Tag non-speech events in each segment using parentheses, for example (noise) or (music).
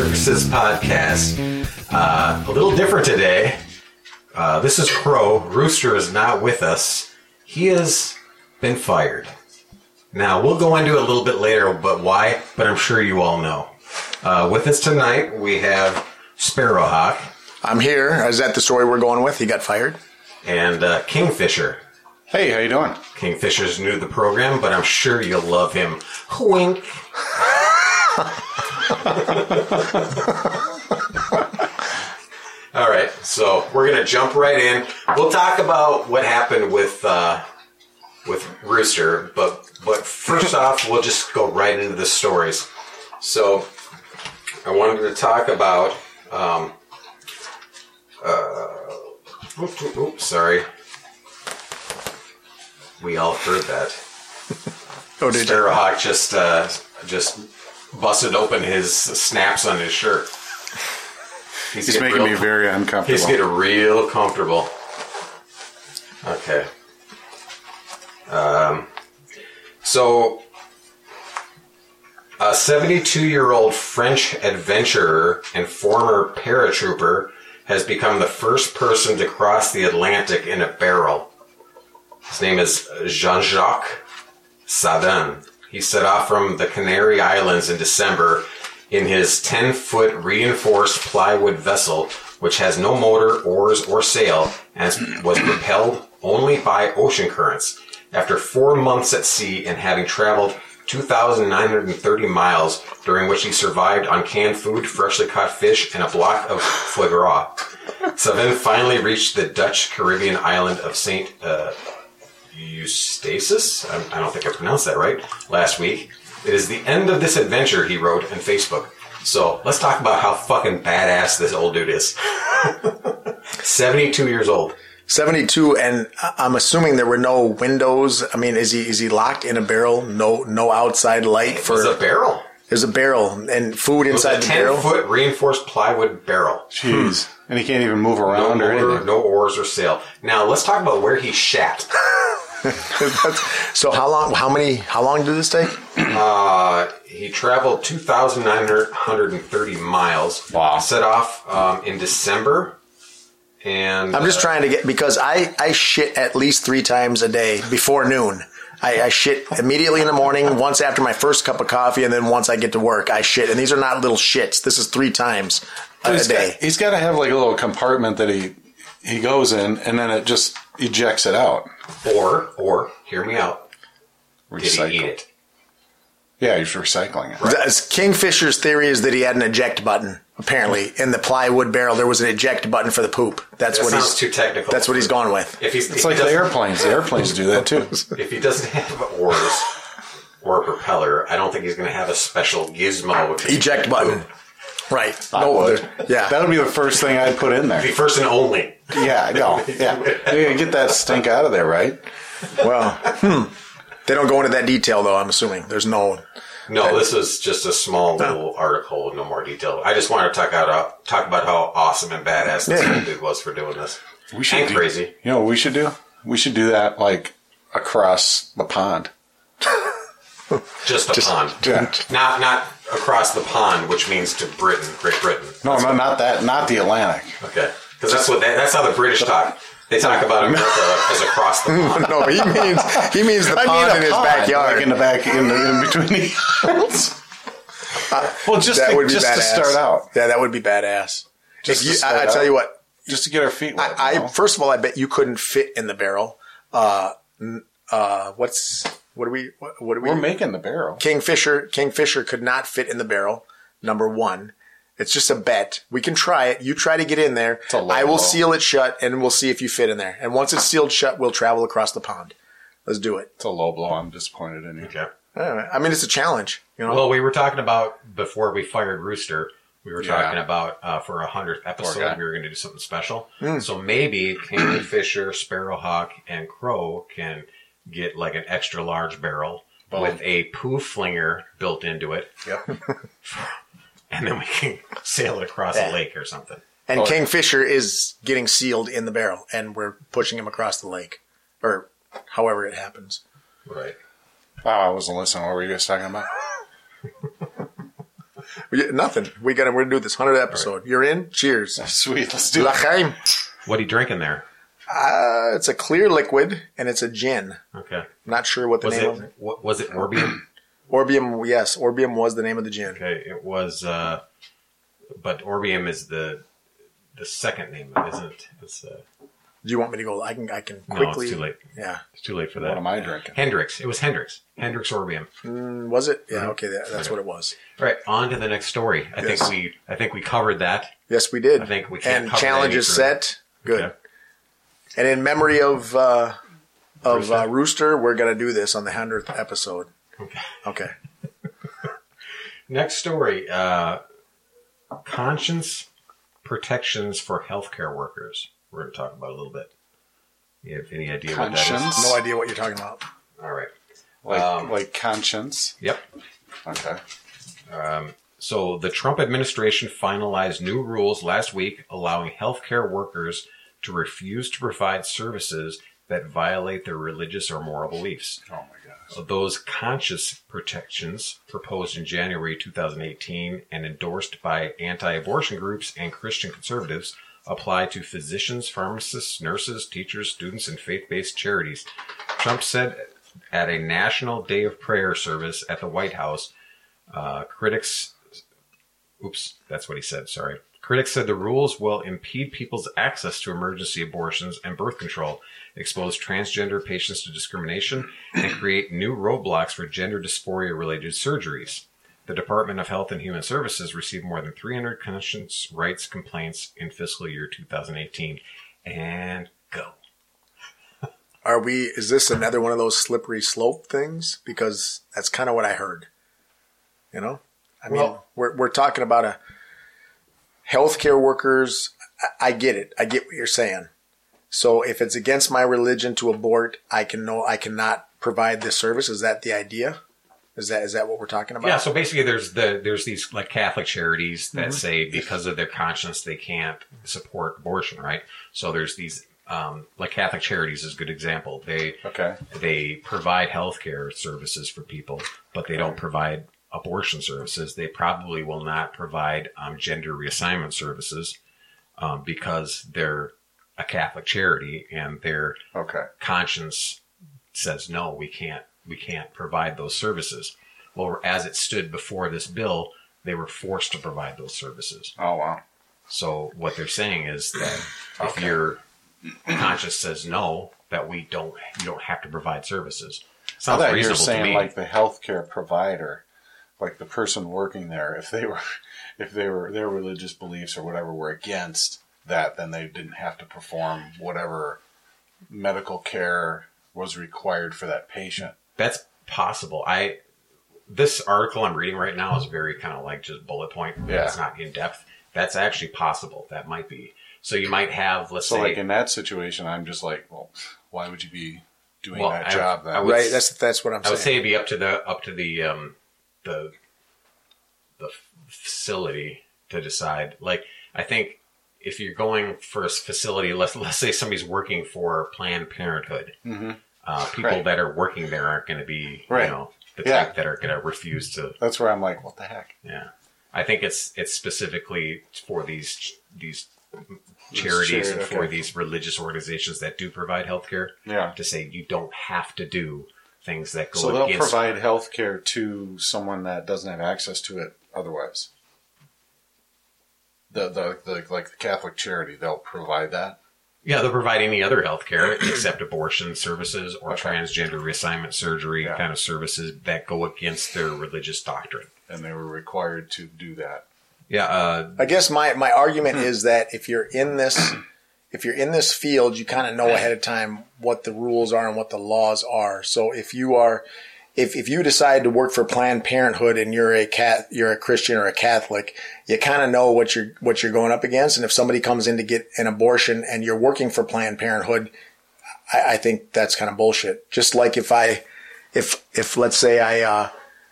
Circuses podcast. Uh, a little different today. Uh, this is Crow. Rooster is not with us. He has been fired. Now, we'll go into it a little bit later, but why? But I'm sure you all know. Uh, with us tonight, we have Sparrowhawk I'm here. Is that the story we're going with? He got fired. and uh, Kingfisher. Hey, how you doing? Kingfisher's new to the program, but I'm sure you'll love him. Wink. (laughs) All right, so we're gonna jump right in. We'll talk about what happened with uh, with Rooster, but but first off, we'll just go right into the stories. So I wanted to talk about. Um, uh, oops, oops, sorry. We all heard that. Oh, did you? Sparrowhawk just uh, just busted open his snaps on his shirt. He's getting making real- me very uncomfortable. He's getting real comfortable. Okay. Um, so, a 72 year old French adventurer and former paratrooper has become the first person to cross the Atlantic in a barrel. His name is Jean Jacques Savin. He set off from the Canary Islands in December in his 10 foot reinforced plywood vessel, which has no motor, oars, or sail, and was propelled only by ocean currents. After four months at sea and having traveled 2,930 miles, during which he survived on canned food, freshly caught fish, and a block of foie gras, Savin finally reached the Dutch Caribbean island of St. Uh, Eustasis. I, I don't think I pronounced that right. Last week. It is the end of this adventure, he wrote on Facebook. So let's talk about how fucking badass this old dude is. (laughs) 72 years old. 72, and I- I'm assuming there were no windows. I mean, is he is he locked in a barrel? No no outside light It for. was a barrel. there's a barrel and food It was inside a the 10 barrel. foot reinforced plywood barrel. Jeez. And he can't even move No, around or motor, anything. no oars or sail. Now let's talk about where he shat. (laughs) (laughs) so how long? How many? How long did this take? Uh, he traveled 2,930 miles. Wow. Set off um, in December. And I'm just uh, trying to get because I I shit at least three times a day before noon. I, I shit immediately in the morning, once after my first cup of coffee, and then once I get to work, I shit. And these are not little shits. This is three times a He's day. got, he's got to have like a little compartment that he he goes in, and then it just ejects it out. Or, or, hear me out. Did he eat it? Yeah, he's recycling it. That's- Kingfisher's theory is that he had an eject button. Apparently, in the plywood barrel, there was an eject button for the poop. That's That what sounds he's too technical. That's what he's gone with. If he's It's if like he the doesn't- airplanes. The airplanes do that too. (laughs) If he doesn't have oars or a propeller, I don't think he's going to have a special gizmo. to Eject eject button. Poop. Right. I No, would. yeah. That would be the first thing I'd put in The there. first and only. Yeah, I know. (laughs) Yeah. You gotta get that stink out of there, right? well, hmm. They don't go into that detail, though. I'm assuming there's no. No, this is just a small little article with no more detail. I just wanted to talk out talk about how awesome and badass this Yeah. dude was for doing this. We should and do, crazy. You know what we should do? We should do that like across the pond. Just a pond. Yeah. Not not across the pond, which means to Britain, Great Britain. No, no, not that. Not the Atlantic. Okay, because that's what they, that's how the British talk. They talk about America as across the (laughs) pond. No, he means he means the I pond mean, a in his pond, backyard. like in the back, in, the, in between the yards. well, just that to, would be just badass. to start out, Yeah, that would be badass. Just you, to start I, I tell you what, just to get our feet wet. I, I first of all, I bet you couldn't fit in the barrel. Uh, uh, what's what do we what, what do we? We're making the barrel. Kingfisher Kingfisher could not fit in the barrel. Number one, it's just a bet. We can try it. You try to get in there. a low I will seal it shut, and we'll see if you fit in there. And once it's sealed shut, we'll travel across the pond. Let's do it. It's a low blow. I'm disappointed in you. Okay. All right. I mean, it's a challenge. You know. Well, we were talking about before we fired Rooster. We were Yeah. talking about uh, for a hundredth episode, we were going to do something special. Hmm. So maybe Kingfisher, Sparrowhawk, and Crow can get like an extra large barrel Boom. with a poof flinger built into it, Yep. (laughs) and then we can sail it across Yeah. a lake or something. and Oh. Kingfisher is getting sealed in the barrel, and we're pushing him across the lake, or however it happens. Right. oh, I wasn't listening. What were you guys talking about? (laughs) We, nothing. We got. We're gonna do this hundred episode. You're in. Cheers. (laughs) Sweet. Let's do it. What are you drinking there? Uh, it's a clear liquid, and it's a gin. Okay. I'm Not sure what the Was name it of it. what, was it Orbium? (clears throat) Orbium. Yes, Orbium was the name of the gin. Okay, it was, uh, but Orbium is the the second name, isn't it? It's uh, Do you want me to go? I can. I can no, it's too late. Yeah. It's too late for that. What am I drinking? Hendrick's. It was Hendrick's. Hendrick's Orbium. Mm, Was it? Yeah. Mhm. Okay. That, that's Okay. what it was. All right, on to the next story. I Yes. think we I think we covered that. Yes, we did. I think we can't and cover challenge any is set. Good. Okay. And in memory of uh, of uh, Rooster? Rooster, we're gonna do this on the hundredth episode. Okay. Okay. (laughs) Next story. Uh, conscience protections for healthcare workers. We're going to talk about a little bit. You have any idea what that Conscience? is? No idea what you're talking about. All right. Like, Um, like conscience. Yep. Okay. So the Trump administration finalized new rules last week allowing healthcare workers to refuse to provide services that violate their religious or moral beliefs. Oh my gosh. Those conscious protections proposed in January 2018 and endorsed by anti-abortion groups and Christian conservatives apply to physicians, pharmacists, nurses, teachers, students, and faith-based charities. Trump said at a national day of prayer service at the White House, uh, critics Oops, that's what he said. Sorry. Critics said the rules will impede people's access to emergency abortions and birth control, expose transgender patients to discrimination, and create new roadblocks for gender dysphoria related surgeries. The Department of Health and Human Services received more than 300 conscience rights complaints in fiscal year 2018. And go. (laughs) Are we? Is this another one of those slippery slope things? Because that's kind of what I heard. You know, I mean, Well- we're we're talking about a healthcare workers. I, I get it. I get what you're saying. So if it's against my religion to abort, I can know I cannot provide this service. Is that the idea? Is that is that what we're talking about? Yeah, so basically, there's the there's these like Catholic charities that say because of their conscience they can't support abortion, right? So there's these um, like Catholic charities is a good example. They Okay. they provide healthcare services for people, but they don't provide abortion services. They probably will not provide um, gender reassignment services um, because they're a Catholic charity and their Okay. conscience says no, we can't we can't provide those services. Well, as it stood before this bill, they were forced to provide those services. Oh wow. So what they're saying is that if your conscience says no, that we don't you don't have to provide services. I Sounds thought you were reasonable to saying me. like the healthcare provider, like the person working there, if they were, (laughs) if they were their religious beliefs or whatever were against that, then they didn't have to perform whatever medical care was required for that patient. That's possible. I this article I'm reading right now is very kind of like just bullet point. Yeah. It's not in depth. That's actually possible. That might be. So you might have, let's So say, like in that situation, I'm just like, well, why would you be doing Well, that I- job then? I would- right. That's that's what I'm saying. I saying. would say it'd be up to the up to the um, the the facility to decide. Like I think if you're going for a facility, let's let's say somebody's working for Planned Parenthood, Mhm. uh, people Right. that are working there aren't going to be Right. you know the Yeah. type that are going to refuse to. That's where I'm like, what the heck? Yeah, I think it's it's specifically for these these charities charity, and for okay. these religious organizations that do provide healthcare Yeah. to say you don't have to do things that go So they'll against provide health care to someone that doesn't have access to it otherwise. The, the, the like the Catholic charity, they'll provide that. Yeah, they'll provide any other health care (clears throat) except abortion services or Okay. transgender reassignment surgery Yeah. kind of services that go against their religious doctrine. and they were required to do that. Yeah, uh, I guess my, my argument is that if you're in this if you're in this field, you kind of know ahead of time what the rules are and what the laws are. So if you are, if, if you decide to work for Planned Parenthood and you're a cat, you're a Christian or a Catholic, you kind of know what you're, what you're going up against. And if somebody comes in to get an abortion and you're working for Planned Parenthood, I, I think that's kind of bullshit. Just like if I, if, if let's say I, uh,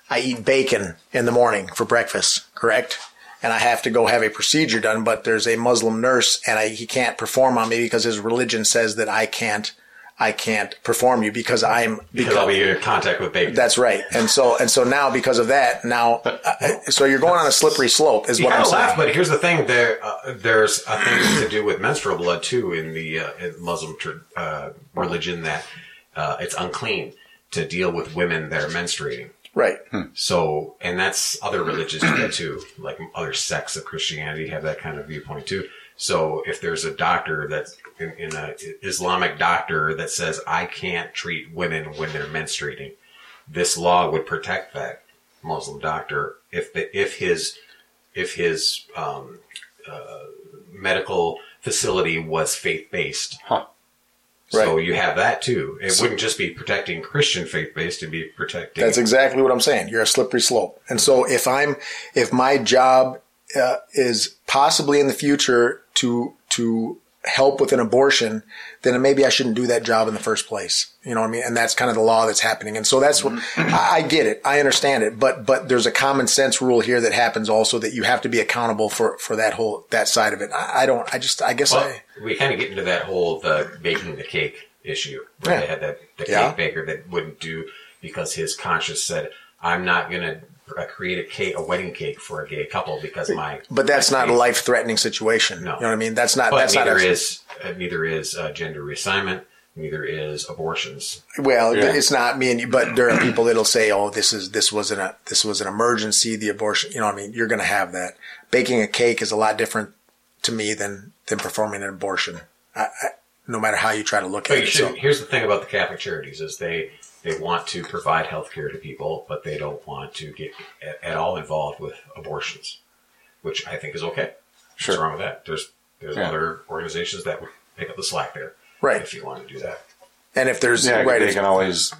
I eat bacon in the morning for breakfast, correct? And I have to go have a procedure done, but there's a Muslim nurse and I, he can't perform on me because his religion says that I can't, I can't perform you because I'm, Because I'll be in contact with bacon. that's right. And so, and so now because of that, now, uh, so you're going on a slippery slope is what I'm laugh, saying. but here's the thing: there, uh, there's a thing to do with menstrual blood too in the uh, in Muslim tr- uh, religion that uh, it's unclean to deal with women that are menstruating. Right. So, and that's other religions do that too, (clears throat) like other sects of Christianity have that kind of viewpoint too. So, if there's a doctor that's in, in a Islamic doctor that says I can't treat women when they're menstruating, this law would protect that Muslim doctor if the, if his if his um, uh, medical facility was faith based. Huh. So you have that too. It wouldn't just be protecting Christian faith based; it'd be protecting. That's exactly what I'm saying. You're a slippery slope. And so if I'm, if my job uh, is possibly in the future to, to help with an abortion, then maybe I shouldn't do that job in the first place. You know what I mean? And that's kind of the law that's happening. And so that's what mm-hmm. I, I get it. I understand it. But, but there's a common sense rule here that happens also that you have to be accountable for, for that whole, that side of it. I, I don't, I just, I guess Well, I, we kind of get into that whole the baking the cake issue where Yeah. they had that the Yeah. cake baker that wouldn't do because his conscience said, "I'm not going to create a cake, a wedding cake for a gay couple because my." but that's my not a life threatening situation. No. You know what I mean? That's not, But that's not, neither a- is uh, neither is uh, gender reassignment. Neither is abortions. Well, Yeah. it's not me and you, but there are people that'll say, "Oh, this is this wasn't a this was an emergency. The abortion, you know, what I mean, you're going to have that. Baking a cake is a lot different to me than than performing an abortion. I, I, no matter how you try to look But at you it. So, here's the thing about the Catholic charities is they they want to provide health care to people, but they don't want to get at, at all involved with abortions, which I think is okay. Sure. What's wrong with that? There's there's Yeah. other organizations that would pick up the slack there, Right. If you want to do that, and if there's Yeah, right, they can always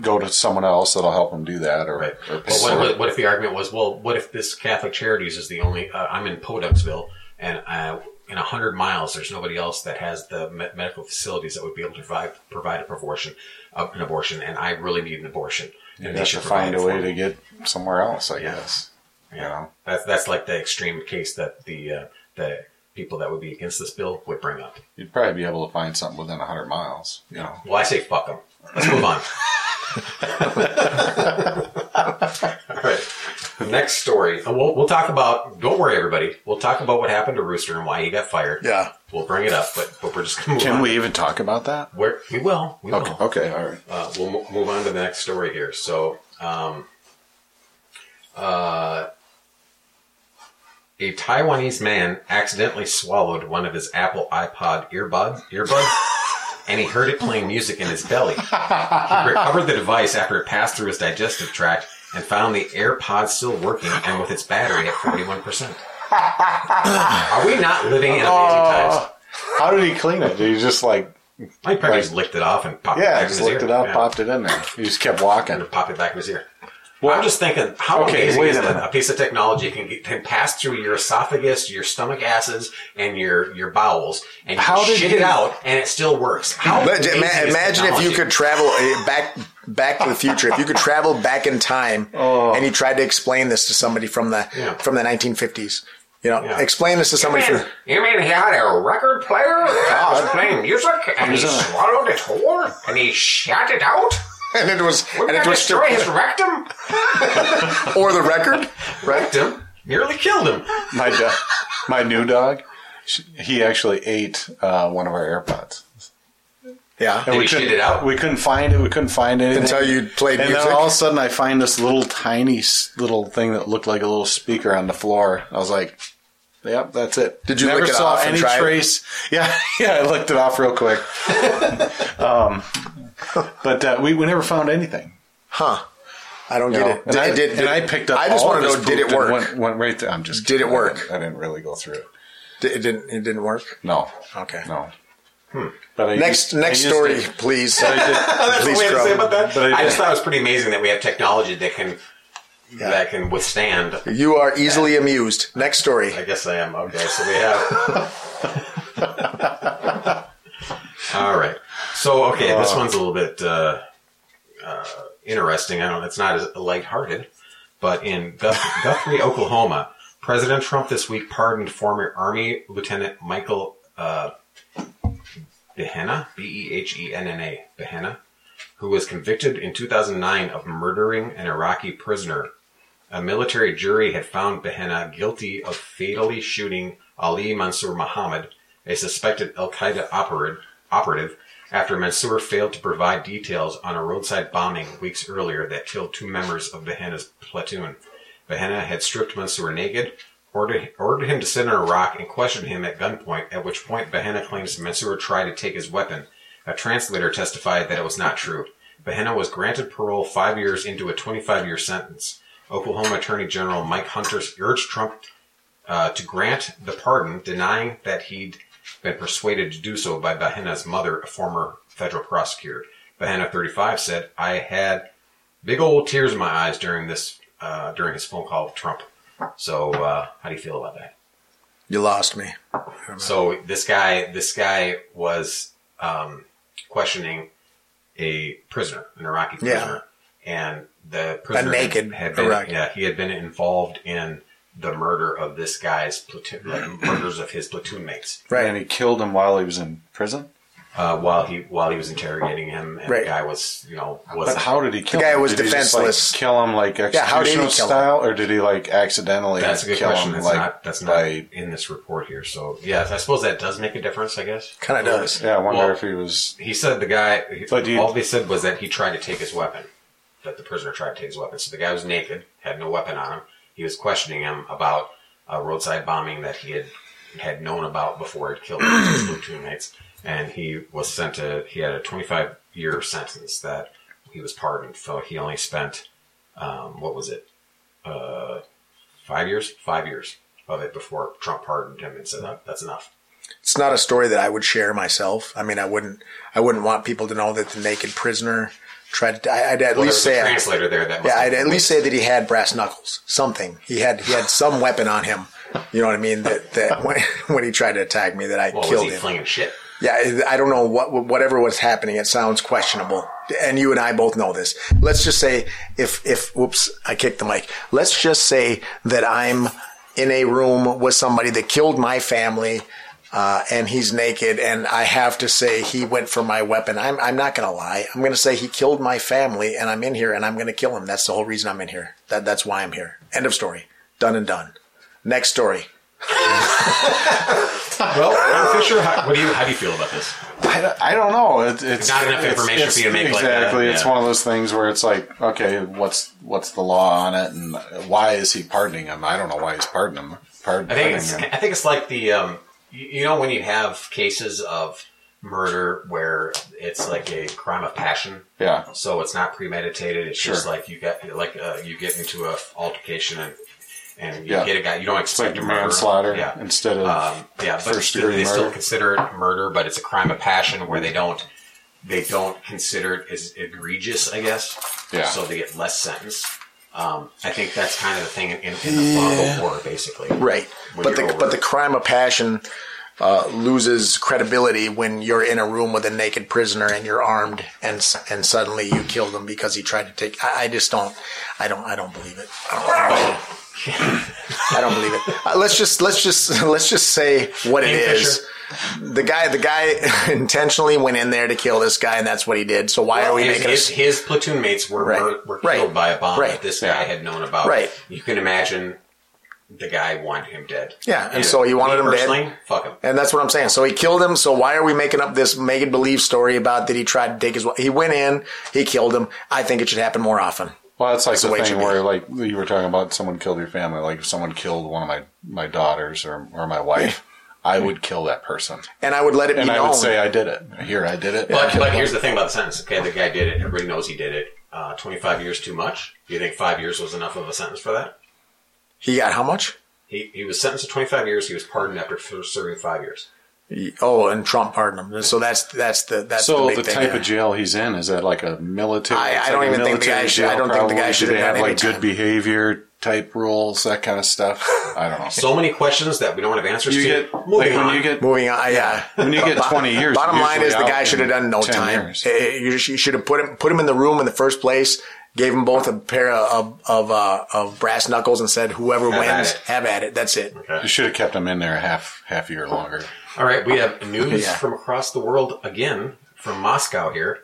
go to someone else that'll help them do that, or, right? or But what, what, what if the argument was, well, what if this Catholic Charities is the only? Uh, I'm in Poduxville, and uh, in hundred miles, there's nobody else that has the me- medical facilities that would be able to provide provide a abortion, uh, an abortion, and I really need an abortion. you And have to find a way for to get somewhere else, I Yeah. guess. You know, that's that's like the extreme case that the uh, the people that would be against this bill would bring up. you'd probably be able to find something within hundred miles. You know, Well, I say fuck them. Let's move on. (laughs) (laughs) All right. Next story. Uh, We'll, we'll talk about. Don't worry, everybody. We'll talk about what happened to Rooster and why he got fired. yeah, We'll bring it up, but but we're just gonna move can on. we even talk about that? We're, we will. We will. Okay, okay, all right. Uh, we'll mo- move on to the next story here. So, um, uh, a Taiwanese man accidentally swallowed one of his Apple iPod earbuds, earbuds, and he heard it playing music in his belly. He recovered the device after it passed through his digestive tract and found the AirPod still working and with its battery at forty-one percent. (laughs) Are we not living in amazing times? Oh, how did he clean it? Did he just like, I probably just licked it off and popped it yeah, back in just his licked ear. it up, Yeah. popped it in there. He just kept walking. and pop it back in his ear. Well, I'm just thinking, how Okay, amazing wait is a that minute. a piece of technology can get, can pass through your esophagus, your stomach acids, and your your bowels, and you How did shit he- it out, and it still works. How But amazing ima- is imagine if you technology? could travel uh, back back to the future. If you could travel back in time (laughs) and you tried to explain this to somebody from the Oh. Yeah. from the 1950s, you know, Yeah. explain this to somebody You mean, from you mean he had a record player that was playing music, and he was a- swallowed it whole, and he shat it out? (laughs) and it was Wouldn't and it was destroy his rectum? (laughs) or the record, right? Rectum nearly killed him. My do- my new dog, sh- he actually ate uh, one of our AirPods. Yeah. Did he shit couldn't- it out? We couldn't find it. We couldn't find anything Until you played And music? then all of a sudden, I find this little tiny little thing that looked like a little speaker on the floor. I was like, "Yep, that's it." Did you Never lick it saw off and any try it? trace? (laughs) Yeah, yeah, I licked it off real quick. (laughs) um, but uh, we we never found anything. Huh. I don't you get know. it. And, Did, I, did, and I picked up. I just all want to know, did it work? Went, went right there. I'm just. Did it kidding. I work? didn't- I didn't really go through it. D- It didn't. It didn't work. No, Okay. no. But I Next, used- next used story, it- please. I did- (laughs) That's Please, what we have to say about that. I I, just thought it was pretty amazing that we have technology that can that can withstand. You are easily amused. Next story. I guess I am. Okay, so we have. (laughs) All right. So okay, this one's a little bit uh, uh, interesting. I don't. It's not as lighthearted, but in Guth- Guthrie, Oklahoma, President Trump this week pardoned former Army Lieutenant Michael uh, Behenna, B E H E N N A, Behenna, who was convicted in 2009 of murdering an Iraqi prisoner. A military jury had found Behenna guilty of fatally shooting Ali Mansour Muhammad, a suspected Al Qaeda operative, after Mansour failed to provide details on a roadside bombing weeks earlier that killed two members of Behenna's platoon. Behenna had stripped Mansour naked, ordered, ordered him to sit on a rock, and questioned him at gunpoint, at which point Behenna claims Mansour tried to take his weapon. A translator testified that it was not true. Behenna was granted parole five years into a 25 year sentence. Oklahoma Attorney General Mike Hunter urged Trump uh, to grant the pardon, denying that he'd been persuaded to do so by Behenna's mother, a former federal prosecutor. Behenna, 35, said, "I had big old tears in my eyes during this uh, during his phone call with Trump." So, uh, how do you feel about that? You lost me. So this guy, this guy was um, questioning a prisoner, an Iraqi Yeah. prisoner, and the prisoner naked had been, Iraqi. yeah, he had been involved in the murder of this guy's platoon, like murders of his platoon mates, Right. And he killed him while he was in prison. Uh, while he while he was interrogating him, and Right. the guy was, you know, was But how did he kill The guy him? was did he just, like, defenseless. kill him like Yeah, how did he kill him? style, or did he like accidentally That's a good kill question. him That's like not that's not by? in this report here. So yeah, I suppose that does make a difference. I guess Kind of does. Yeah, I wonder Well, if he was. He said the guy. But do you- all they said was that he tried to take his weapon. That the prisoner tried to take his weapon. So the guy was naked, had no weapon on him. He was questioning him about a roadside bombing that he had had known about before it killed his (clears throat) platoon mates. And he was sent to. He had a 25 year sentence that he was pardoned. So he only spent um, what was it? Uh, five years. Five years of it before Trump pardoned him and said that, that's enough. It's not a story that I would share myself. I mean, I wouldn't. I wouldn't want people to know that the naked prisoner tried to. I- I'd at Well, least say. a I- translator there that. Yeah, I'd at least say that he had brass knuckles, something. He had he had some weapon on him. You know what I mean? That that when, (laughs) when he tried to attack me, that I Well, was killed he him. flinging shit? Yeah, I don't know what whatever was happening. It sounds questionable, and you and I both know this. Let's just say if if whoops, I kicked the mic. Let's just say that I'm in a room with somebody that killed my family. Uh, and he's naked, and I have to say he went for my weapon. I'm, I'm not going to lie. I'm going to say he killed my family, and I'm in here, and I'm going to kill him. That's the whole reason I'm in here. That, that's why I'm here. End of story. Done and done. Next story. (laughs) Well, Aaron (laughs) Fisher, how, what do you how do you feel about this? I, I don't know. It, it's Not enough information it's- for you to make like that, exactly. It's one of those things where it's like, okay, what's what's the law on it, and why is he pardoning him? I don't know why he's pardoning him. Pardon, I think it's him. I think it's like the um, you, you know when you have cases of murder where it's like a crime of passion. Yeah. So it's not premeditated. It's just like you get like uh, you get into a altercation and and you Yeah. get a guy you don't It's like expect to murder. manslaughter Yeah. instead of Um, yeah, first still, degree they still consider it murder, but it's a crime of passion where they don't they don't consider it as egregious, I guess. Yeah. So they get less sentence. Um, I think that's kind of the thing in, in, in the fog of war, basically. Right. But the over- but the crime of passion uh, loses credibility when you're in a room with a naked prisoner and you're armed and and suddenly you kill them because he tried to take. I, I just don't. I don't. I don't believe it. I don't, I don't believe it. I don't believe it. Uh, let's just let's just let's just say what it Ian is. The guy the guy (laughs) intentionally went in there to kill this guy, and that's what he did. So why are we his, making his, his platoon mates were Right. mur- were Right. killed by a bomb Right. that this Yeah. guy had known about. Right. You can imagine the guy wanted him dead. Yeah, and so he wanted him dead. Fuck him. And that's what I'm saying. So he killed him. So why are we making up this make it believe story about that he tried to take his? He went in, he killed him. I think it should happen more often. Well, it's like That's the the thing should be. where, like, you were talking about someone killed your family. Like, if someone killed one of my, my daughters or, or my wife, I would kill that person. And I would let it be And I would say, I did it. Here, I did it. I But, but here's the thing about the sentence. Okay, the guy did it. Everybody knows he did it. Uh, 25 years too much? Do you think five years was enough of a sentence for that? he got how much? He, he was sentenced to 25 years. He was pardoned after serving five years. Oh, and Trump pardoned him. So that's that's the that's So the, the, thing, type yeah. of jail he's in is that like a military? I- I don't even think the guy should- I don't think the guy should they have have like good time. behavior type rules, that kind of stuff. I don't know. (laughs) So many questions that we don't have answers you to. get Moving like when on. you get Moving on, yeah. (laughs) when you get 20 years, Bottom line is the guy should have done no 10 time. years. Eh, You should have put him put him in the room in the first place. Gave them both a pair of of uh, of brass knuckles and said, "Whoever Have wins, it. have at it." That's it. Okay. You should have kept him in there a half half year longer. All right, we have (laughs) news Yeah. from across the world again from Moscow here.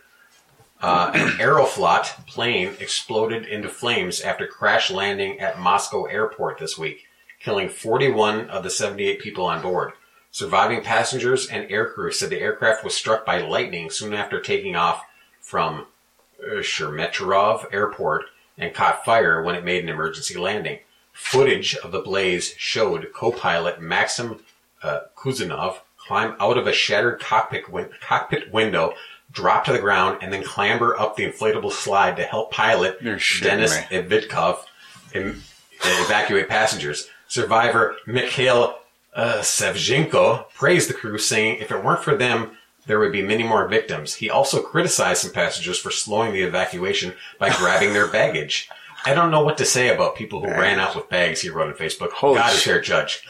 Uh, an Aeroflot plane exploded into flames after crash landing at Moscow airport this week, killing 41 of the 78 people on board. Surviving passengers and aircrew said the aircraft was struck by lightning soon after taking off from uh, Sheremetyevo airport and caught fire when it made an emergency landing. Footage of the blaze showed co-pilot Maxim uh, Kuzanov climb out of a shattered cockpit, win- cockpit window, drop to the ground, and then clamber up the inflatable slide to help pilot You're shitting Denis me. Vidkov em- evacuate passengers. Survivor Mikhail uh, Sevchenko praised the crew, saying if it weren't for them, there would be many more victims. He also criticized some passengers for slowing the evacuation by (laughs) grabbing their baggage. I don't know what to say about people who ran out with bags, he wrote on Facebook. Holy God is shit. fair judge.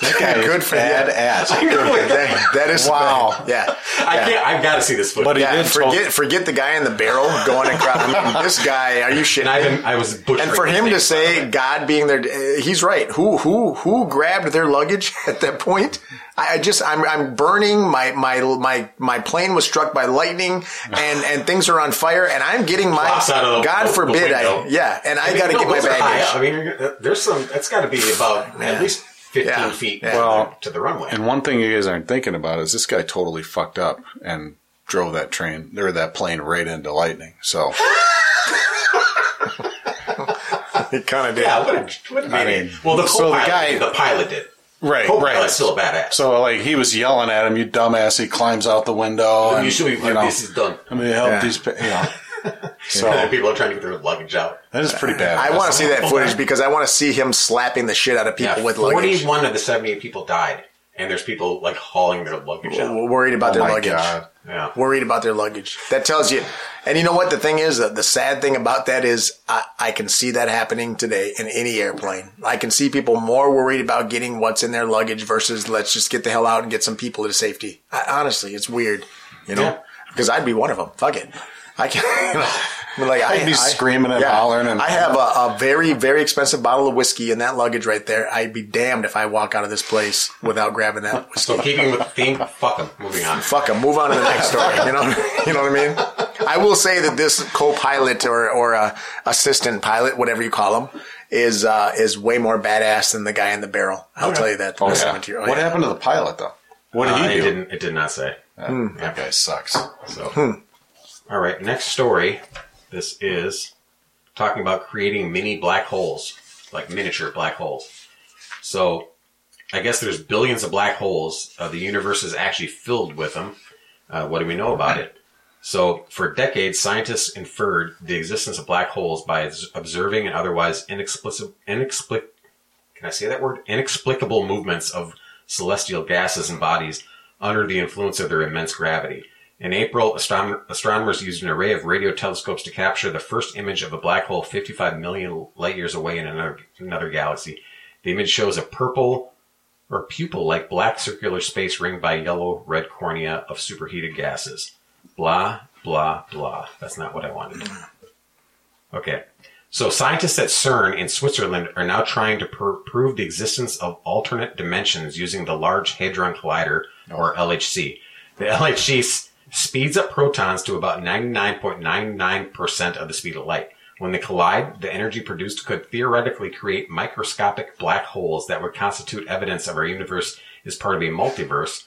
That guy Good is for him. badass. (laughs) That, that is Wow. Yeah, I can't, I've got to see this footage. But he yeah. did Forget forget the guy in the barrel going across. I mean, this guy, are you shitting? and I've I was butchering And for him to say God being there, uh, he's right. Who who who grabbed their luggage (laughs) at that point? I, I just I'm I'm burning. My my my my plane was struck by lightning, and and things are on fire, and I'm getting my out of the- God the- the forbid I yeah, and I, mean, got to no, get my those are high baggage. I mean, there's some. That's got to be about at least 15 Yeah. feet Yeah. Well, to the runway. And one thing you guys aren't thinking about is this guy totally fucked up and drove that train or that plane right into lightning. So (laughs) (laughs) He kind of did. yeah, what a, what a I mean, mean, well, the so the co-pilot, guy- the pilot did. Right, Co-pilot's right. still a badass. So like he was yelling at him, "You dumbass!" He climbs out the window. And, you should be you like, know, this is done. I mean, help Yeah. these, pa- you know. (laughs) And people are trying to get their luggage out. that is pretty bad. I want to see that (laughs) footage because I want to see him slapping the shit out of people Yeah, with luggage. 41 of the 78 people died, and there's people like hauling their luggage out. Worried about Oh their my luggage. God. Yeah. worried about their luggage. That tells you. And you know what? The thing is, the, the sad thing about that is I, I can see that happening today in any airplane. I can see people more worried about getting what's in their luggage versus let's just get the hell out and get some people to safety. I, honestly, it's weird, you know, Yeah. because I'd be one of them. Fuck it. I can, (laughs) I mean, like I'd be screaming and hollering and- I have a, a very, very expensive bottle of whiskey in that luggage right there. I'd be damned if I walk out of this place without grabbing that (laughs) whiskey. So keeping with the theme, fuck them. Moving on. Fuck them. Move on to the next (laughs) story. You know, you know what I mean. I will say that this co-pilot or or uh, assistant pilot, whatever you call him, is uh, is way more badass than the guy in the barrel. I'll tell you that. Oh, yeah. Oh, What yeah. happened to the pilot though? What did Uh, he it do? didn't. It did not say. That guy sucks. So, all right. Next story. This is talking about creating mini black holes, like miniature black holes. So, I guess there's billions of black holes. Uh, the universe is actually filled with them. Uh, what do we know about it? So, for decades, scientists inferred the existence of black holes by observing and otherwise inexplicable, inexplic, can I say that word? Inexplicable movements of celestial gases and bodies under the influence of their immense gravity. In April, astron- astronomers used an array of radio telescopes to capture the first image of a black hole 55 million light years away in another, another galaxy. The image shows a purple or pupil-like black circular space ringed by yellow-red cornea of superheated gases. Blah, blah, blah. That's not what I wanted. Okay. So scientists at CERN in Switzerland are now trying to pr- prove the existence of alternate dimensions using the Large Hadron Collider, or LHC. The LHC speeds up protons to about 99.99% of the speed of light. When they collide, the energy produced could theoretically create microscopic black holes that would constitute evidence of our universe is part of a multiverse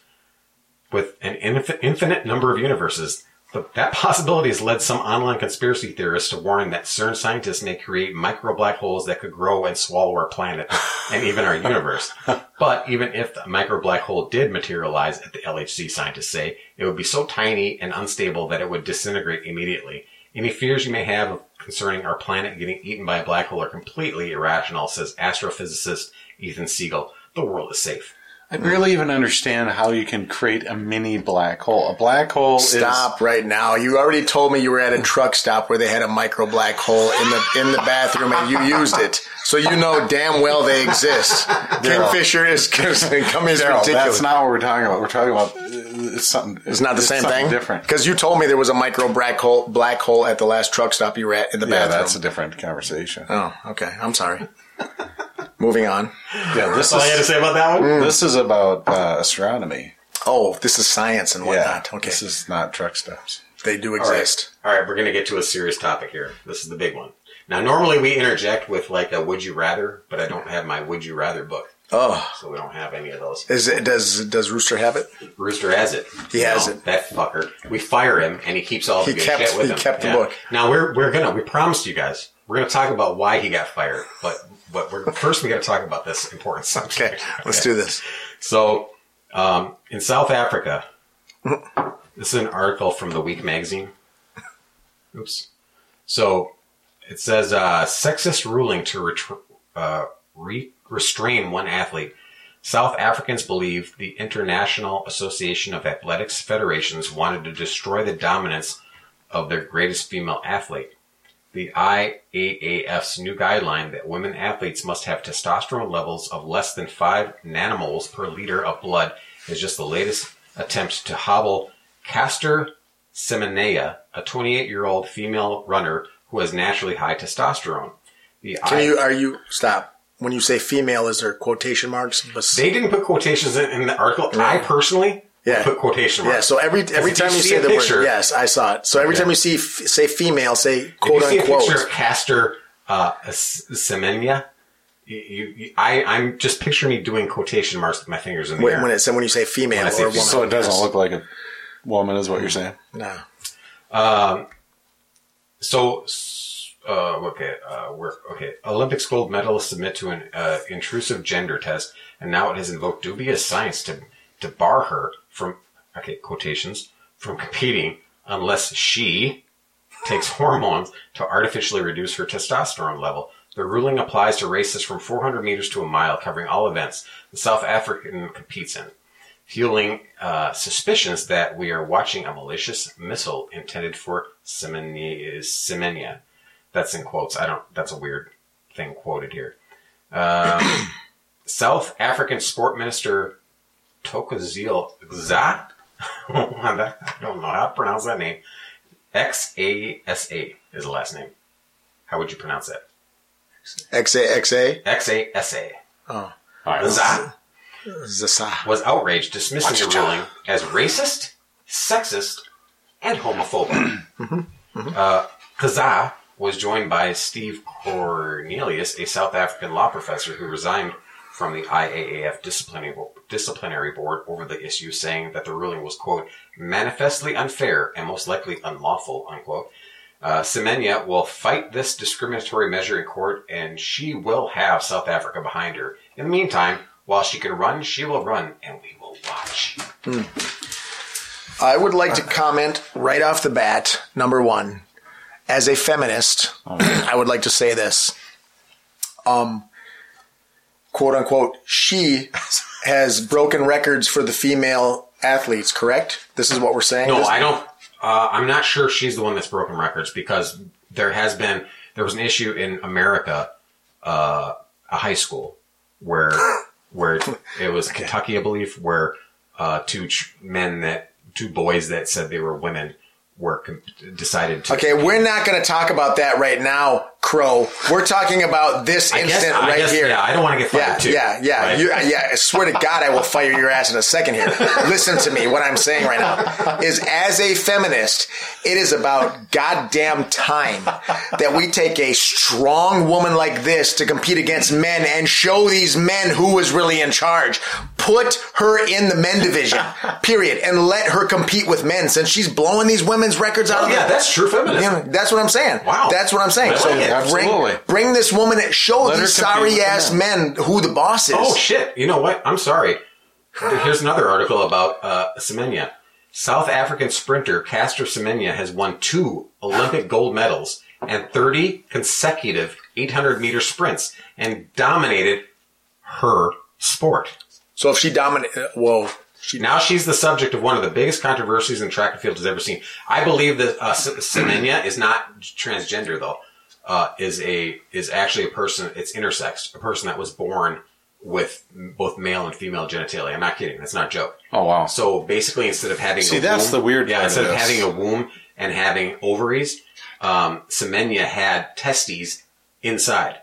with an infi- infinite number of universes. But that (laughs) possibility has led some online conspiracy theorists to warn that CERN scientists may create micro black holes that could grow and swallow our planet (laughs) and even our universe. But even if the micro black hole did materialize at the LHC, scientists say, it would be so tiny and unstable that it would disintegrate immediately. Any fears you may have concerning our planet getting eaten by a black hole are completely irrational, says astrophysicist Ethan Siegel. The world is safe. I barely even understand how you can create a mini black hole. A black hole Stop right now. You already told me you were at a truck stop where they had a micro black hole in the in the bathroom and you used it. So you know damn well they exist. Kingfisher is coming is is ridiculous. That's not what we're talking about. We're talking about uh, it's something. it's not the same thing. Different. Because you told me there was a micro black hole black hole at the last truck stop you were at in the Yeah, bathroom. that's a different conversation. oh, okay. I'm sorry. (laughs) Moving on. Yeah, this That's all I had to is say about that one. this is about uh, astronomy. Oh, this is science and Yeah, whatnot. okay. this is not truck stops. they do exist. All right, we're going to get to a serious topic here. This is the big one. Now, normally we interject with like a "Would you rather," but I don't have my "Would you rather" book, Oh, so we don't have any of those. is it does does Rooster have it? Rooster has it. He has No, it. That fucker. We fire him, and he keeps all He the good kept- shit with he him. kept the book. Now we're we're gonna we promised you guys we're gonna talk about why he got fired, but but we're first we got to talk about this important subject. Okay, let's do this. So, um, in South Africa, this is an article from the Week magazine. Oops. So, it says uh, sexist ruling to retr- uh, re- restrain one athlete. South Africans believe the International Association of Athletics Federations wanted to destroy the dominance of their greatest female athlete. The IAAF's new guideline that women athletes must have testosterone levels of less than 5 nanomoles per liter of blood is just the latest attempt to hobble Caster Semenya, a 28 year old female runner who has naturally high testosterone. The Can I- you are you stop when you say female? Is there quotation marks? Bes- they didn't put quotations in, in the article. I personally Yeah. put quotation marks. yeah. So every every if you time you see say the picture- word, yes, I saw it. So every Okay. time you see f- say female, say If quote you see a unquote. picture of Caster uh, Semenya, you, you, you- I, I'm just picture me doing quotation marks with my fingers in the When, air. when it's when you say female say or woman. So it doesn't Yes. look like a woman, is what you're saying? No. So, uh, okay, uh, we're, okay. Olympics gold medalists submit to an uh, intrusive gender test, and now it has invoked dubious science to to bar her from, okay, quotations, from competing unless she takes hormones to artificially reduce her testosterone level. The ruling applies to races from 400 meters to a mile, covering all events the South African competes in fueling uh, suspicions that we are watching a malicious missile intended for Semenya. That's in quotes. I don't. That's a weird thing quoted here. Um, (coughs) South African Sport Minister Tokozile Za. (laughs) I don't know how to pronounce that name. X A S A is the last name. How would you pronounce that? XA XA X A S A. Oh. Za Zasa. was outraged, dismissing the ruling as racist, sexist, and homophobic. (clears throat) Uh, Kazaa was joined by Steve Cornelius, a South African law professor who resigned from the IAAF disciplinary, disciplinary board over the issue, saying that the ruling was, quote, manifestly unfair and most likely unlawful, unquote. Uh, Semenya will fight this discriminatory measure in court, and she will have South Africa behind her. In the meantime, while she can run, she will run, and we will watch. I would like to comment right off the bat. Number one, as a feminist, I would like to say this. Um, quote unquote, she has broken records for the female athletes. Correct? This is what we're saying. No, This- I don't. Uh, I'm not sure she's the one that's broken records because there has been there was an issue in America, uh, a high school where where it was Kentucky, I believe, where uh, two ch- men that two boys that said they were women were com- decided to. Okay, we're not going to talk about that right now, Crow. We're talking about this I instant I right guess, here. Yeah, I don't want to get fired Yeah, too. yeah, yeah. right? You, yeah. I swear to God, I will fire your ass in a second here. (laughs) Listen to me. What I'm saying right now is, as a feminist, it is about goddamn time that we take a strong woman like this to compete against men and show these men who is really in charge. Put her in the men division, period, and let her compete with men since she's blowing these women's records out Oh, of yeah, that's true feminism. yeah, that's what I'm saying. Wow. That's what I'm saying. So it. bring, Absolutely. bring this woman, show Let these sorry ass men who the boss is. Oh shit! You know what? I'm sorry. Here's another article about uh, Semenya. South African sprinter Caster Semenya has won two Olympic gold medals and 30 consecutive 800 meter sprints and dominated her sport. So if she dominated, well, she Now she's the subject of one of the biggest controversies in track and field has ever seen. I believe that uh, Semenya is not transgender though. Uh, is a is actually a person. It's intersex, a person that was born with both male and female genitalia. I'm not kidding. That's not a joke. Oh wow. So basically, instead of having See, a that's womb- the weird yeah, part instead of of having a womb and having ovaries, um, Semenya had testes inside.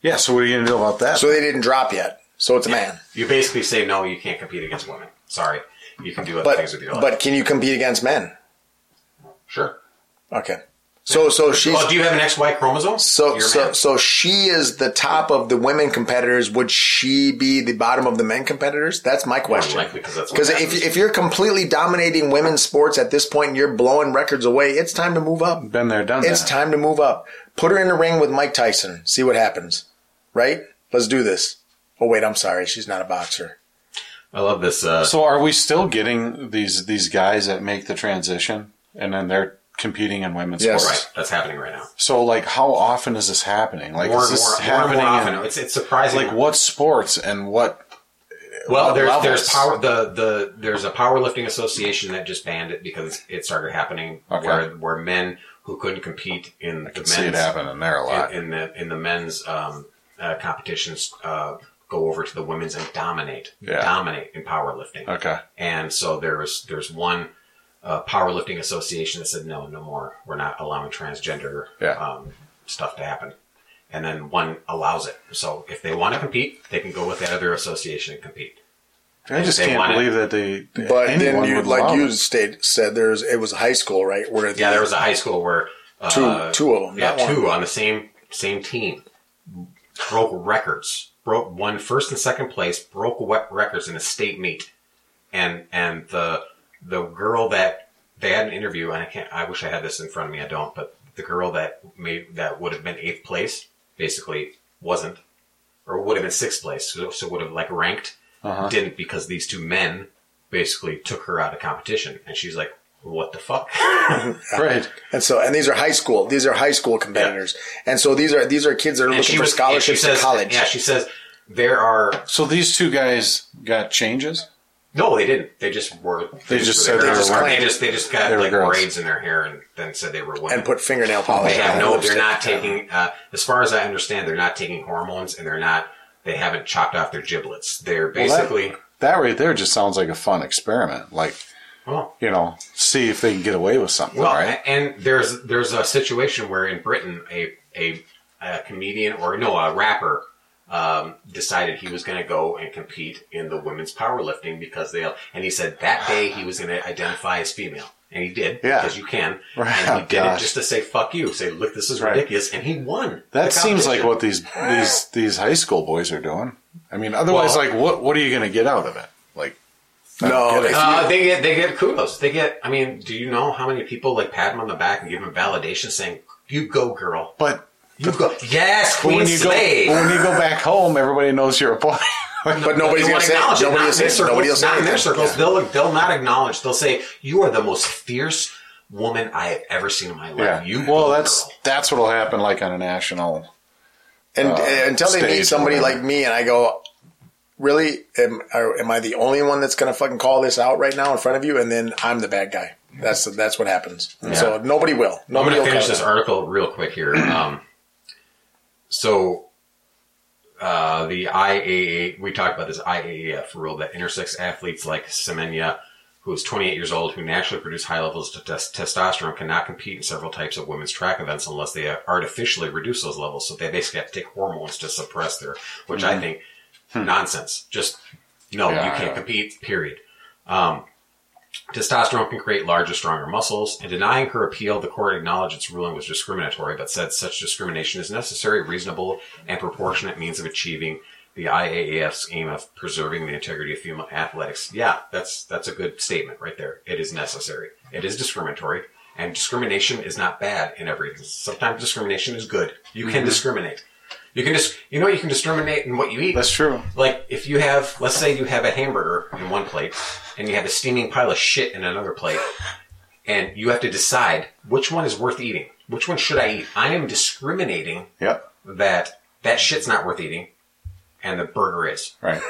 Yeah. So what are you gonna do about that? so they didn't drop yet. So it's a man. You basically say no, you can't compete against women. Sorry, you can do other But things with your life. but can you compete against men? sure. Okay. So so she's Well, do you have an XY chromosome? so so so she is the top of the women competitors. Would she be the bottom of the men competitors? That's my question. likely, 'cause Because if if you're completely dominating women's sports at this point, and you're blowing records away. It's time to move up. Been there, done It's that. time to move up. Put her in the ring with Mike Tyson. See what happens. Right? Let's do this. Oh wait, I'm sorry. She's not a boxer. I love this. Uh, So are we still getting these these guys that make the transition and then they're competing in women's Yes. sports? right, that's happening right now. So like, how often is this happening? Like, More is and this more, more and happening? more often. in, It's it's surprising. like what sports and what? Well, what there's levels? there's power the the there's a powerlifting association that just banned it because it started happening Okay. where where men who couldn't compete in I the can see it men's happening there a lot. in, in the in the men's um, uh, competitions uh, go over to the women's and dominate Yeah. dominate in powerlifting. okay. And so there's there's one uh, powerlifting association that said no, no more. We're not allowing transgender Yeah. um, stuff to happen. And then one allows it. So if they want to compete, they can go with that other association and compete. I just they can't want it. believe that they. But then anyone you, would like allow you it. state, said, there's it was high school, right? Where Yeah, there was a high school where uh, Two- two of 'em, Yeah, not one. two on the same same team broke records. Broke one first and second place. Broke wet records in a state meet, and and the the girl that they had an interview, and I can't. I wish I had this in front of me. I don't. But the girl that made that would have been eighth place basically wasn't, or would have been sixth place. So, so would have like ranked. Uh-huh. Didn't because these two men basically took her out of competition, and she's like, "What the fuck." (laughs) right. And so, and these are high school. These are high school competitors, and so these are these are kids that are And looking for was- scholarships and to college. Yeah, she says there are So these two guys got changes. No, they didn't. They just were. They just said they there. were they just they just got They were like girls. braids in their hair and then said they were women. and put fingernail polish. they have on no. lipstick. They're not taking. Uh, as far as I understand, they're not taking hormones, and they're not. They haven't chopped off their giblets. They're basically. That right there just sounds like a fun experiment. Like Well, you know, see if they can get away with something, well, right? and there's there's a situation where in Britain a a, a comedian or no a rapper um, decided he was going to go and compete in the women's powerlifting because they and he said that day he was going to identify as female and he did Yeah. because you can Right. and he Oh, did it just to say fuck you say look this is Right. ridiculous and he won That seems like what these these (laughs) these high school boys are doing. I mean, otherwise, Well- like, what what are you going to get out of it? Like, I No, get Uh, they get they get kudos. They get. I mean, do you know how many people like pat him on the back and give him validation, saying "You go, girl. but You go." Yes, Queen when you go Slave. but when you go back home, everybody knows you're a boy. (laughs) But nobody's gonna say it. acknowledge Nobody will say their it. circles. Nobody will say Not in their circles. Yeah. They'll they'll not acknowledge. They'll say you are the most fierce woman I have ever seen in my life. yeah. You well, that's girl. that's what'll happen. Like on a national. And uh, until they meet somebody like me, and I go, really, am, am I the only one that's going to fucking call this out right now in front of you? And then I'm the bad guy. That's that's what happens. So nobody will. I'm Nobody going will to finish this out. article real quick here. Um, so, uh, the IAA, we talked about this IAAF rule that intersex athletes like Semenya, who is 28 years old, who naturally produce high levels of tes- testosterone, cannot compete in several types of women's track events unless they artificially reduce those levels. So they basically have to take hormones to suppress their, which I think nonsense. Just no, Yeah, you can't compete. Period. Um, Testosterone can create larger, stronger muscles. In denying her appeal, the court acknowledged its ruling was discriminatory, but said such discrimination is necessary, reasonable, and proportionate means of achieving the IAAF's aim of preserving the integrity of female athletics. Yeah, that's that's a good statement right there. It is necessary. It is discriminatory, and discrimination is not bad in every. Sometimes discrimination is good. You Mm-hmm. can discriminate. You can just, you know, you can discriminate in what you eat. That's true. Like if you have, let's say you have a hamburger in one plate and you have a steaming pile of shit in another plate, and you have to decide which one is worth eating. which one should I eat? I am discriminating Yep. that that shit's not worth eating, and the burger is. Right.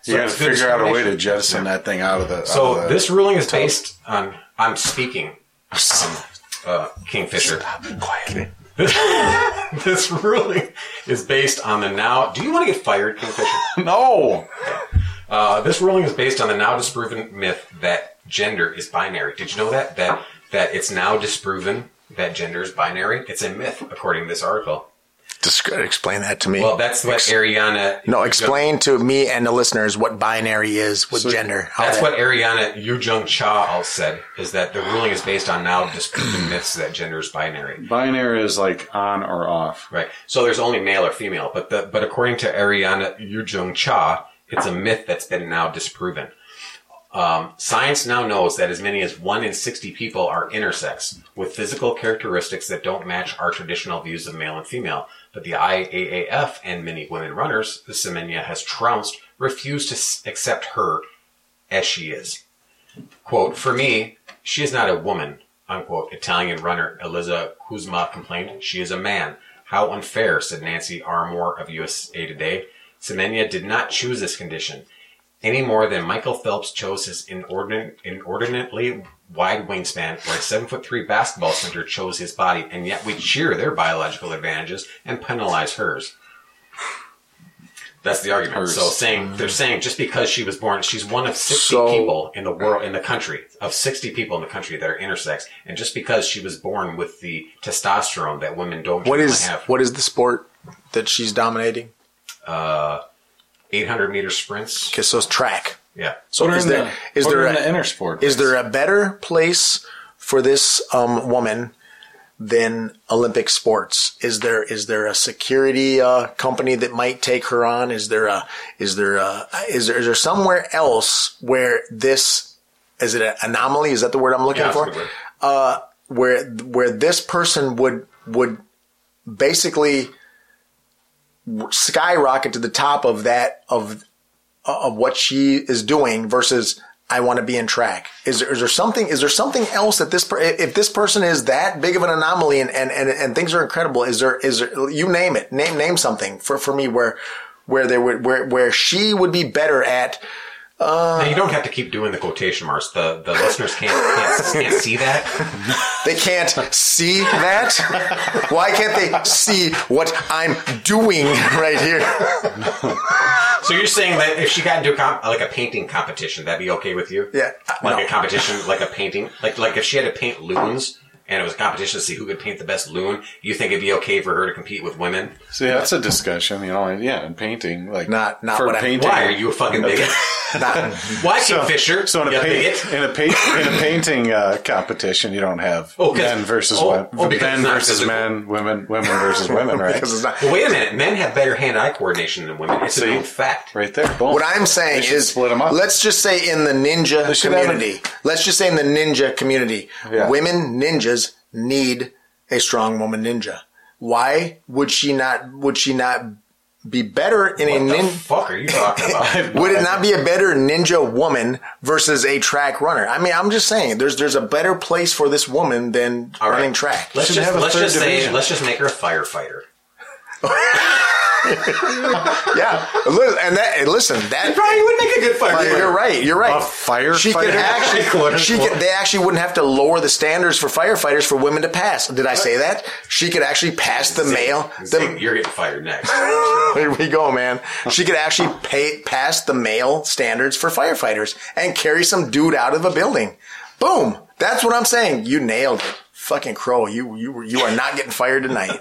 So You got to figure out a way to jettison that thing out of the. So of the- this ruling is based on. I'm speaking. Um, uh, Kingfisher. Quietly. (laughs) this ruling is based on the now. Do you want to get fired, Kingfisher? (laughs) no. Uh, this ruling is based on the now disproven myth that gender is binary. Did you know that? That that it's now disproven that gender is binary. It's a myth, according to this article. Just explain that to me. Well, that's what Ex- Ariana. no, explain to me and the listeners what binary is with gender. How That's that- what Ariana Eunjung Cha all said. Is that the ruling is based on now disproven (clears throat) myths that gender is binary. Binary is like on or off. Right. So there's only male or female, but the but according to Ariana Eunjung Cha, it's a myth that's been now disproven. Um, science now knows that as many as one in 60 people are intersex with physical characteristics that don't match our traditional views of male and female. But the IAAF and many women runners, the Semenya has trounced, refuse to accept her as she is. Quote, for me, she is not a woman, unquote, Italian runner Elisa Cusma complained. She is a man. How unfair, said Nancy Armour of USA Today. Semenya did not choose this condition any more than Michael Phelps chose his inordinate, inordinately wide wingspan or a seven foot three basketball center chose his body, and yet we cheer their biological advantages and penalize hers. That's the argument. Hers. So saying mm-hmm. they're saying just because she was born, she's one of sixty So- people in the world in the country of sixty people in the country that are intersex, and just because she was born with the testosterone that women don't what is have, what is the sport that she's dominating? Uh, eight hundred meter sprints? Okay, so it's track. Yeah. So is in there the, is there in a, the inner sport? is there a better place for this um, woman than Olympic sports? Is there is there a security uh, company that might take her on? Is there a is there a, is there is there somewhere else where this is it an anomaly? Is that the word I'm looking Yeah, for? Uh, where where this person would would basically skyrocket to the top of that of Uh, of what she is doing versus I want to be in track. Is there, is there something? Is there something else that this per- if this person is that big of an anomaly and, and, and, and things are incredible? Is there is there you name it name name something for, for me where where there would where where she would be better at Uh, now, you don't have to keep doing the quotation marks. The the listeners can't can't, can't see that. (laughs) they can't see that why can't they see what I'm doing right here So you're saying that if she got into a comp, like a painting competition, that'd be okay with you? Yeah, Like no. a competition, like a painting, like like if she had to paint loons and it was a competition to see who could paint the best loon, you think it'd be okay for her to compete with women? See, that's a discussion, you know. Yeah, in painting, like Not- not for what I- painting. Why are you a fucking bigot? (laughs) Not- Why So, Kingfisher? so in a, you paint, bigot? in a paint, in a painting uh, competition, you don't have Oh, 'cause- men versus oh, women, oh, men versus physical. men, women, women versus (laughs) women, right? because it's not Well, wait a minute. Men have better hand-eye coordination than women. It's a See? known fact. right there. Boom. What I'm saying They should is, split 'em up. let's just say in the ninja They should have community, let's just say in the ninja community, Yeah. women ninjas need a strong woman ninja. Why would she not? Would she not be better in a What the ninja? fuck are you talking about? (laughs) Would it not be a better ninja woman versus a track runner? I mean, I'm just saying, there's there's a better place for this woman than All right. running track. Let's just have a let's third just say division. let's just make her a firefighter. (laughs) (laughs) yeah, and that and listen, that Probably would make a good firefighter. You're right. You're right. A firefighter? She could actually. Quote, she could, They actually wouldn't have to lower the standards for firefighters for women to pass. Did I say that? She could actually pass the male. Zing, The, you're getting fired next. (laughs) here we go, man. She could actually pay pass the male standards for firefighters and carry some dude out of a building. Boom. That's what I'm saying. You nailed it. Fucking crow. You you you are not getting fired tonight.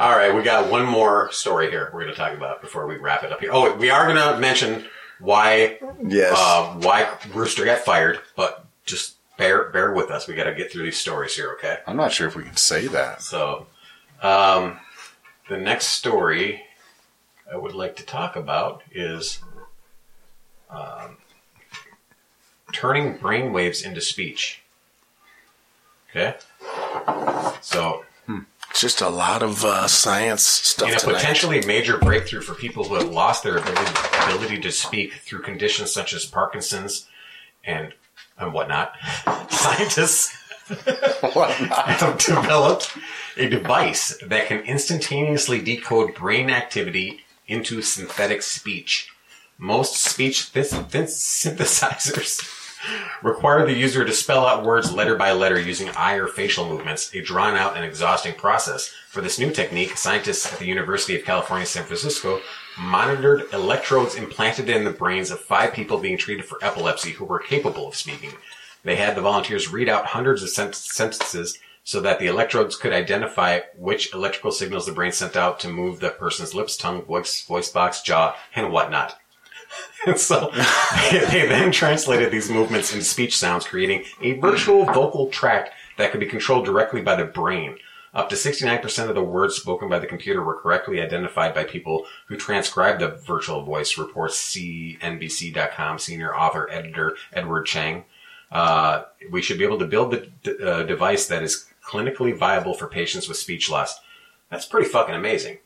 All right, we got one more story here we're going to talk about before we wrap it up here. Oh, we are going to mention why Yes. uh, why Rooster got fired, but just bear bear with us. We got to get through these stories here, okay? I'm not sure if we can say that. So, um, the next story I would like to talk about is um, turning brainwaves into speech. Okay? So, It's just a lot of uh, science stuff in a tonight. potentially major breakthrough for people who have lost their ability, ability to speak through conditions such as Parkinson's and and whatnot, (laughs) scientists (laughs) have developed a device that can instantaneously decode brain activity into synthetic speech. Most speech th- th- synthesizers require the user to spell out words letter by letter using eye or facial movements, a drawn out and exhausting process. For this new technique, scientists at the University of California, San Francisco monitored electrodes implanted in the brains of five people being treated for epilepsy who were capable of speaking. They had the volunteers read out hundreds of sent- sentences so that the electrodes could identify which electrical signals the brain sent out to move the person's lips, tongue, voice, voice box, jaw, and whatnot. And (laughs) so they, they then translated these movements into speech sounds, creating a virtual vocal tract that could be controlled directly by the brain. Up to 69% of the words spoken by the computer were correctly identified by people who transcribed the virtual voice, reports CNBC.com senior author editor Edward Chang. Uh, we should be able to build the d- uh, device that is clinically viable for patients with speech loss. That's pretty fucking amazing.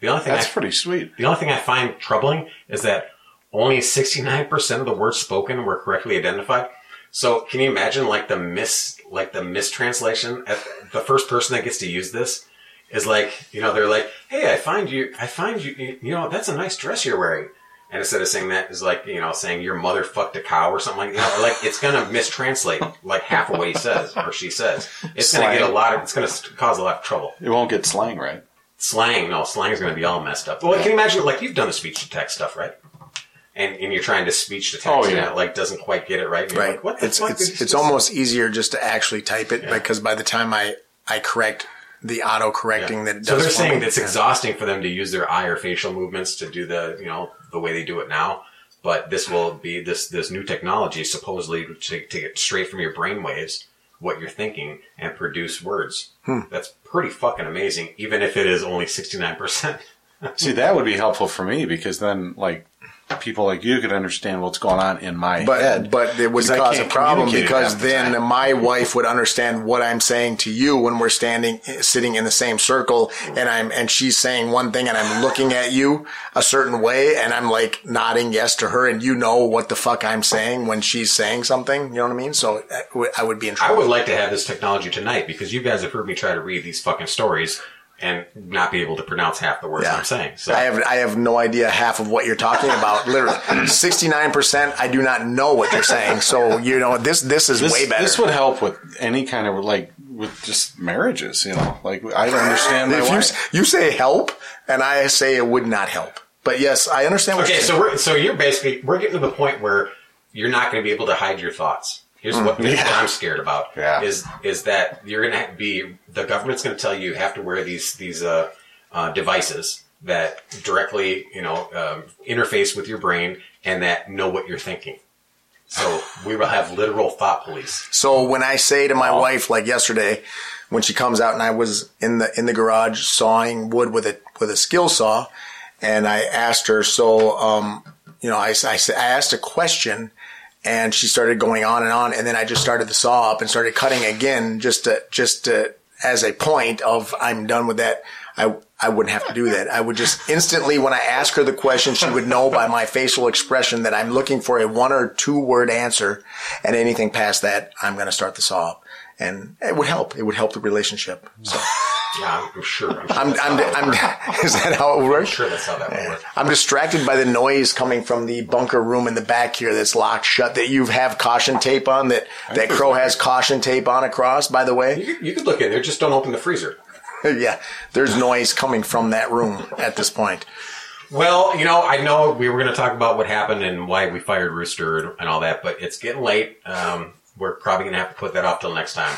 The only thing That's I, pretty sweet. the only thing I find troubling is that only 69% of the words spoken were correctly identified. So can you imagine like the mis, like the mistranslation at the first person that gets to use this is like, you know, they're like, Hey, I find you, I find you, you know, that's a nice dress you're wearing. And instead of saying that is like, you know, saying your mother fucked a cow or something like that, like it's gonna mistranslate like half of what he says or she says. It's gonna get a lot of, it's gonna cause a lot of trouble. It won't get slang right. Slang, no, slang is going to be all messed up. Well, can you imagine, like, you've done the speech to text stuff, right? And, and you're trying to speech to text, Oh, and it, like, doesn't quite get it right. And you're Right. Like, what the it's fuck it's did it's just- almost easier just to actually type it because by the time I I correct the auto correcting that it So they're saying me, it's yeah. exhausting for them to use their eye or facial movements to do the, you know, the way they do it now. But this will be this this new technology supposedly to take it straight from your brain waves, what you're thinking, and produce words. Hmm. That's pretty fucking amazing, even if it is only sixty nine percent. See, that would be helpful for me because then, like, people like you could understand what's going on in my But head. but it would 'Cause I cause a problem because half the then time. my wife would understand what I'm saying to you when we're standing sitting in the same circle and I'm and she's saying one thing and I'm looking at you a certain way and I'm like nodding yes to her and you know what the fuck I'm saying when she's saying something. You know what I mean? So uh, I would- be in I would like to have this technology tonight because you guys have heard me try to read these fucking stories and not be able to pronounce half the words I'm saying. So I have I have no idea half of what you're talking about. (laughs) Literally, sixty nine percent. I do not know what you're saying. So you know this this is this, way better. this would help with any kind of like with just marriages. You know, like I understand my if you, wife. you say help and I say it would not help. But yes, I understand what okay, you're so saying. we're so you're basically we're getting to the point where you're not going to be able to hide your thoughts. Here's what, here's what I'm scared about Yeah. is is that you're going to be the government's going to tell you you have to wear these these uh, uh, devices that directly you know um, interface with your brain and that know what you're thinking. So we will have literal thought police. So when I say to my wife, like yesterday, when she comes out and I was in the in the garage sawing wood with a with a skill saw, and I asked her, so um, you know, I, I I asked a question, and she started going on and on, and then I just started the saw up and started cutting again, just to just to, as a point of I'm done with that. I I wouldn't have to do that. I would just instantly, when I ask her the question, she would know by my facial expression that I'm looking for a one or two word answer, and anything past that, I'm going to start the saw up, and it would help. It would help the relationship. So Yeah, I'm sure. I'm sure, I'm I'm, I'm (laughs) is that how it works? I'm sure that's how that would work. I'm distracted by the noise coming from the bunker room in the back here that's locked shut. That you have caution tape on. That that crow has caution tape on across. By the way, You could, you could look in there, just don't open the freezer. (laughs) yeah, there's noise coming from that room at this point. Well, you know, I know we were going to talk about what happened and why we fired Rooster and, and all that, but it's getting late. Um, we're probably going to have to put that off till next time.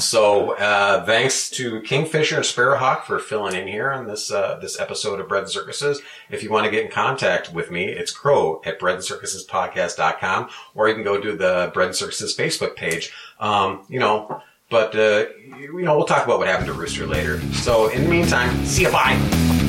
So, uh, thanks to Kingfisher and Sparrowhawk for filling in here on this, uh, this episode of Bread and Circuses. If you want to get in contact with me, it's crow at bread and circuses or you can go to the Bread and Circuses Facebook page. Um, you know, but, uh, you know, we'll talk about what happened to Rooster later. So in the meantime, see you. Bye.